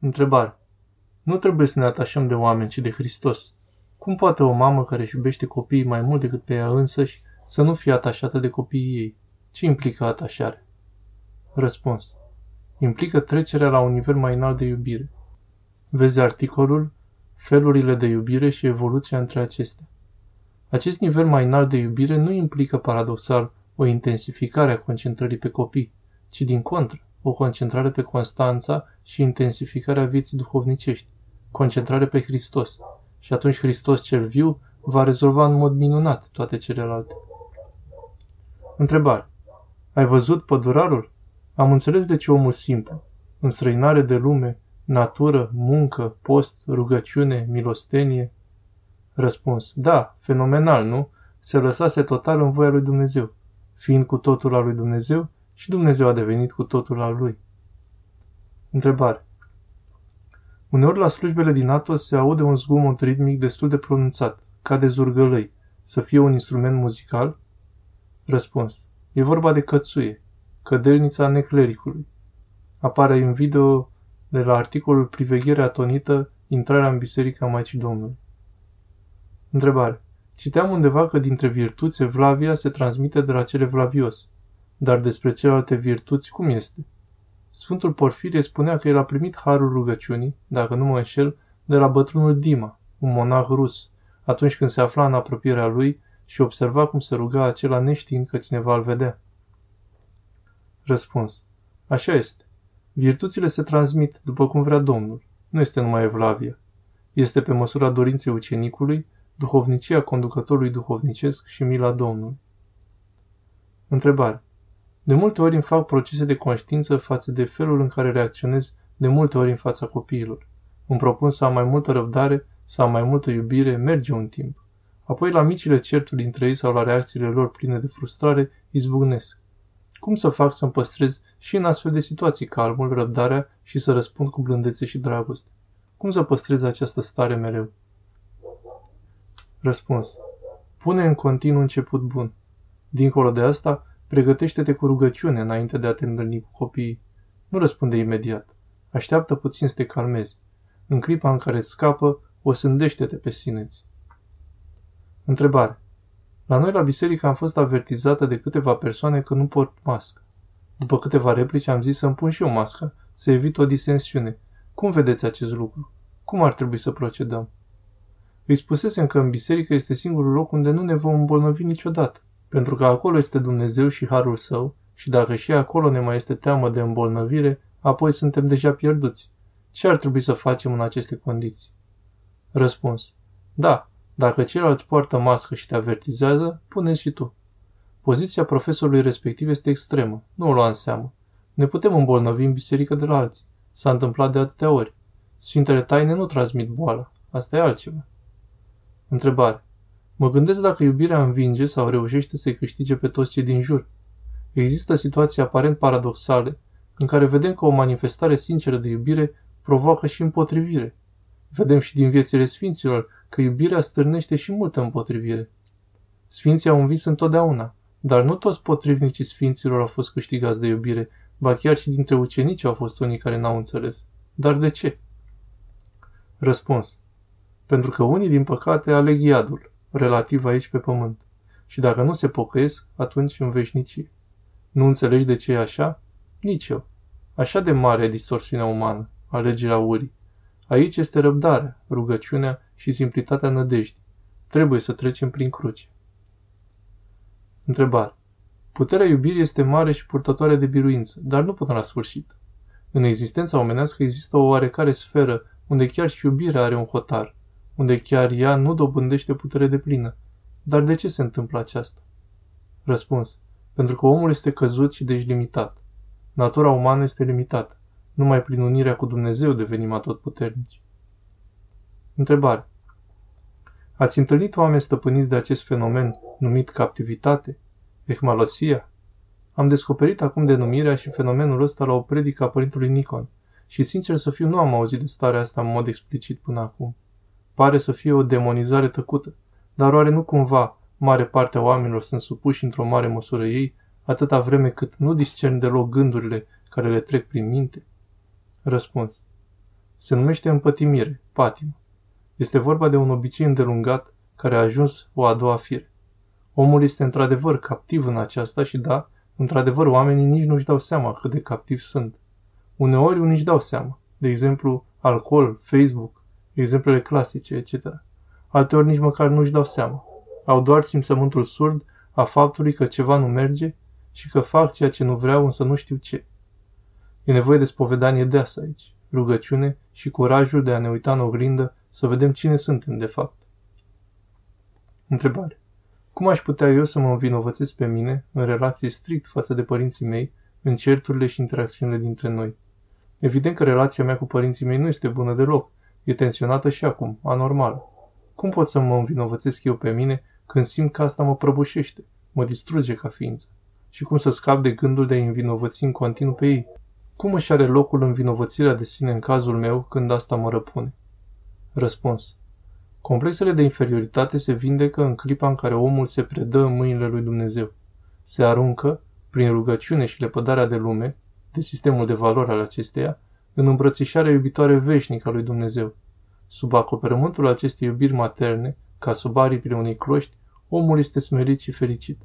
Întrebare. Nu trebuie să ne atașăm de oameni, ci de Hristos. Cum poate o mamă care își iubește copiii mai mult decât pe ea însăși să nu fie atașată de copiii ei? Ce implică atașare? Răspuns. Implică trecerea la un nivel mai înalt de iubire. Vezi articolul Felurile de iubire și evoluția între acestea. Acest nivel mai înalt de iubire nu implică paradoxal o intensificare a concentrării pe copii, ci din contră, o concentrare pe constanța și intensificarea vieții duhovnicești, concentrare pe Hristos. Și atunci Hristos cel viu va rezolva în mod minunat toate celelalte. Întrebare. Ai văzut pădurarul? Am înțeles de ce omul simplu, înstrăinare de lume, natură, muncă, post, rugăciune, milostenie? Răspuns. Da, fenomenal, nu? Se lăsase total în voia lui Dumnezeu. Fiind cu totul al lui Dumnezeu, și Dumnezeu a devenit cu totul al lui. Întrebare. Uneori la slujbele din Atos se aude un zgomot ritmic destul de pronunțat, ca de zurgălăi, să fie un instrument muzical? Răspuns. E vorba de cățuie, cădelnița neclericului. Apare în video de la articolul Priveghere atonită, intrarea în Biserica Maicii Domnului. Întrebare. Citeam undeva că dintre virtuți Evlavia se transmite de la cele Vlavios. Dar despre celelalte virtuți cum este? Sfântul Porfirie spunea că el a primit harul rugăciunii, dacă nu mă înșel, de la bătrânul Dima, un monah rus, atunci când se afla în apropierea lui și observa cum se ruga acela neștiind că cineva îl vedea. Răspuns. Așa este. Virtuțile se transmit după cum vrea Domnul. Nu este numai evlavia. Este pe măsura dorinței ucenicului, duhovnicia conducătorului duhovnicesc și mila Domnului. Întrebare. De multe ori îmi fac procese de conștiință față de felul în care reacționez de multe ori în fața copiilor. Îmi propun să am mai multă răbdare, să am mai multă iubire, merge un timp. Apoi la micile certuri dintre ei sau la reacțiile lor pline de frustrare, izbucnesc. Cum să fac să-mi păstrez și în astfel de situații calmul, răbdarea și să răspund cu blândețe și dragoste? Cum să păstrez această stare mereu? Răspuns. Pune în continuu început bun. Dincolo de asta, pregătește-te cu rugăciune înainte de a te întâlni cu copiii. Nu răspunde imediat. Așteaptă puțin să te calmezi. În clipa în care îți scapă, o sândește-te pe sineți. Întrebare. La noi la biserică am fost avertizată de câteva persoane că nu port mască. După câteva replici am zis să-mi pun și eu masca, să evit o disensiune. Cum vedeți acest lucru? Cum ar trebui să procedăm? Îi spusesem că în biserică este singurul loc unde nu ne vom îmbolnăvi niciodată, pentru că acolo este Dumnezeu și Harul Său și dacă și acolo ne mai este teamă de îmbolnăvire, apoi suntem deja pierduți. Ce ar trebui să facem în aceste condiții? Răspuns. Da, dacă ceilalți poartă mască și te avertizează, pune și tu. Poziția profesorului respectiv este extremă, nu o lua în seamă. Ne putem îmbolnăvi în biserică de la alții. S-a întâmplat de atâtea ori. Sfintele taine nu transmit boala. Asta e altceva. Întrebare. Mă gândesc dacă iubirea învinge sau reușește să-i câștige pe toți cei din jur. Există situații aparent paradoxale în care vedem că o manifestare sinceră de iubire provoacă și împotrivire. Vedem și din viețile sfinților că iubirea stârnește și multă împotrivire. Sfinții au învins întotdeauna, dar nu toți potrivnicii sfinților au fost câștigați de iubire, ba chiar și dintre ucenici au fost unii care n-au înțeles. Dar de ce? Răspuns. Pentru că unii, din păcate, aleg iadul, relativ aici pe pământ. Și dacă nu se pocăiesc, atunci în veșnicie. Nu înțelegi de ce e așa? Nici eu. Așa de mare e distorsiunea umană, alegerea urii. Aici este răbdarea, rugăciunea și simplitatea nădejdii. Trebuie să trecem prin cruce. Întrebare. Puterea iubirii este mare și purtătoare de biruință, dar nu până la sfârșit. În existența omenească există o oarecare sferă unde chiar și iubirea are un hotar, unde chiar ea nu dobândește putere de plină. Dar de ce se întâmplă aceasta? Răspuns. Pentru că omul este căzut și deci limitat. Natura umană este limitată. Numai prin unirea cu Dumnezeu devenim atotputernici. Întrebare. Ați întâlnit oameni stăpâniți de acest fenomen numit captivitate? Ehmalosia? Am descoperit acum denumirea și fenomenul ăsta la o predică a părintului Nicon și sincer să fiu nu am auzit de starea asta în mod explicit până acum. Pare să fie o demonizare tăcută, dar oare nu cumva mare parte a oamenilor sunt supuși într-o mare măsură ei, atâta vreme cât nu discern deloc gândurile care le trec prin minte? Răspuns. Se numește împătimire, patimă. Este vorba de un obicei îndelungat care a ajuns o a doua fire. Omul este într-adevăr captiv în aceasta și da, într-adevăr oamenii nici nu-și dau seama cât de captivi sunt. Uneori unii își dau seama, de exemplu alcool, Facebook, exemplele clasice, etc. Alteori nici măcar nu-și dau seama. Au doar simțământul surd a faptului că ceva nu merge și că fac ceea ce nu vreau, însă nu știu ce. E nevoie de spovedanie deasă aici, rugăciune și curajul de a ne uita în oglindă să vedem cine suntem de fapt. Întrebare. Cum aș putea eu să mă învinovățesc pe mine, în relație strict față de părinții mei, în certurile și interacțiunile dintre noi? Evident că relația mea cu părinții mei nu este bună deloc, e tensionată și acum, anormală. Cum pot să mă învinovățesc eu pe mine când simt că asta mă prăbușește, mă distruge ca ființă? Și cum să scap de gândul de a învinovăți în continuu pe ei? Cum își are locul învinovățirea de sine în cazul meu când asta mă răpune? Răspuns. Complexele de inferioritate se vindecă în clipa în care omul se predă în mâinile lui Dumnezeu. Se aruncă, prin rugăciune și lepădarea de lume, de sistemul de valori al acesteia, în îmbrățișarea iubitoare veșnică a lui Dumnezeu. Sub acoperământul acestei iubiri materne, ca sub aripile unei cloști, omul este smerit și fericit.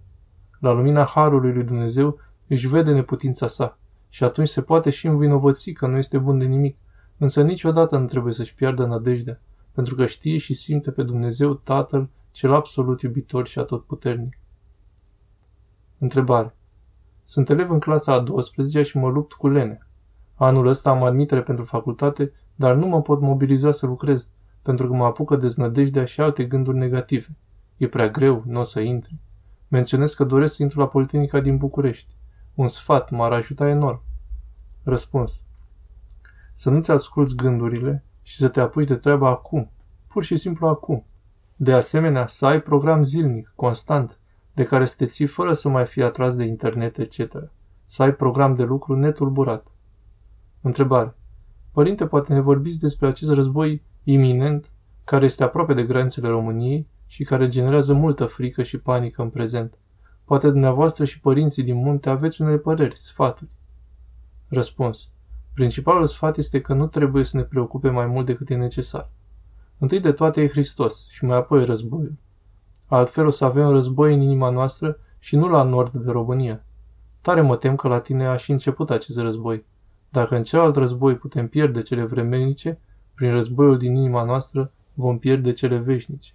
La lumina harului lui Dumnezeu își vede neputința sa și atunci se poate și învinovăți că nu este bun de nimic, însă niciodată nu trebuie să-și piardă nădejdea, pentru că știe și simte pe Dumnezeu Tatăl, cel absolut iubitor și atotputernic. Întrebare. Sunt elev în clasa a 12 și mă lupt cu lene. Anul ăsta am admitere pentru facultate, dar nu mă pot mobiliza să lucrez, pentru că mă apucă deznădejdea și alte gânduri negative. E prea greu, nu o să intri. Menționez că doresc să intru la Politehnica din București. Un sfat m-ar ajuta enorm. Răspuns. Să nu-ți asculți gândurile și să te apuci de treaba acum. Pur și simplu acum. De asemenea, să ai program zilnic, constant, de care să te ții fără să mai fii atras de internet, etc. Să ai program de lucru netulburat. Întrebare. Părinte, poate ne vorbiți despre acest război iminent, care este aproape de granițele României și care generează multă frică și panică în prezent. Poate dumneavoastră și părinții din munte aveți unele păreri, sfaturi. Răspuns. Principalul sfat este că nu trebuie să ne preocupe mai mult decât e necesar. Întâi de toate e Hristos și mai apoi războiul. Altfel o să avem război în inima noastră și nu la nord de România. Tare mă tem că la tine a și început acest război. Dacă în celălalt război putem pierde cele vremelnice, prin războiul din inima noastră vom pierde cele veșnice.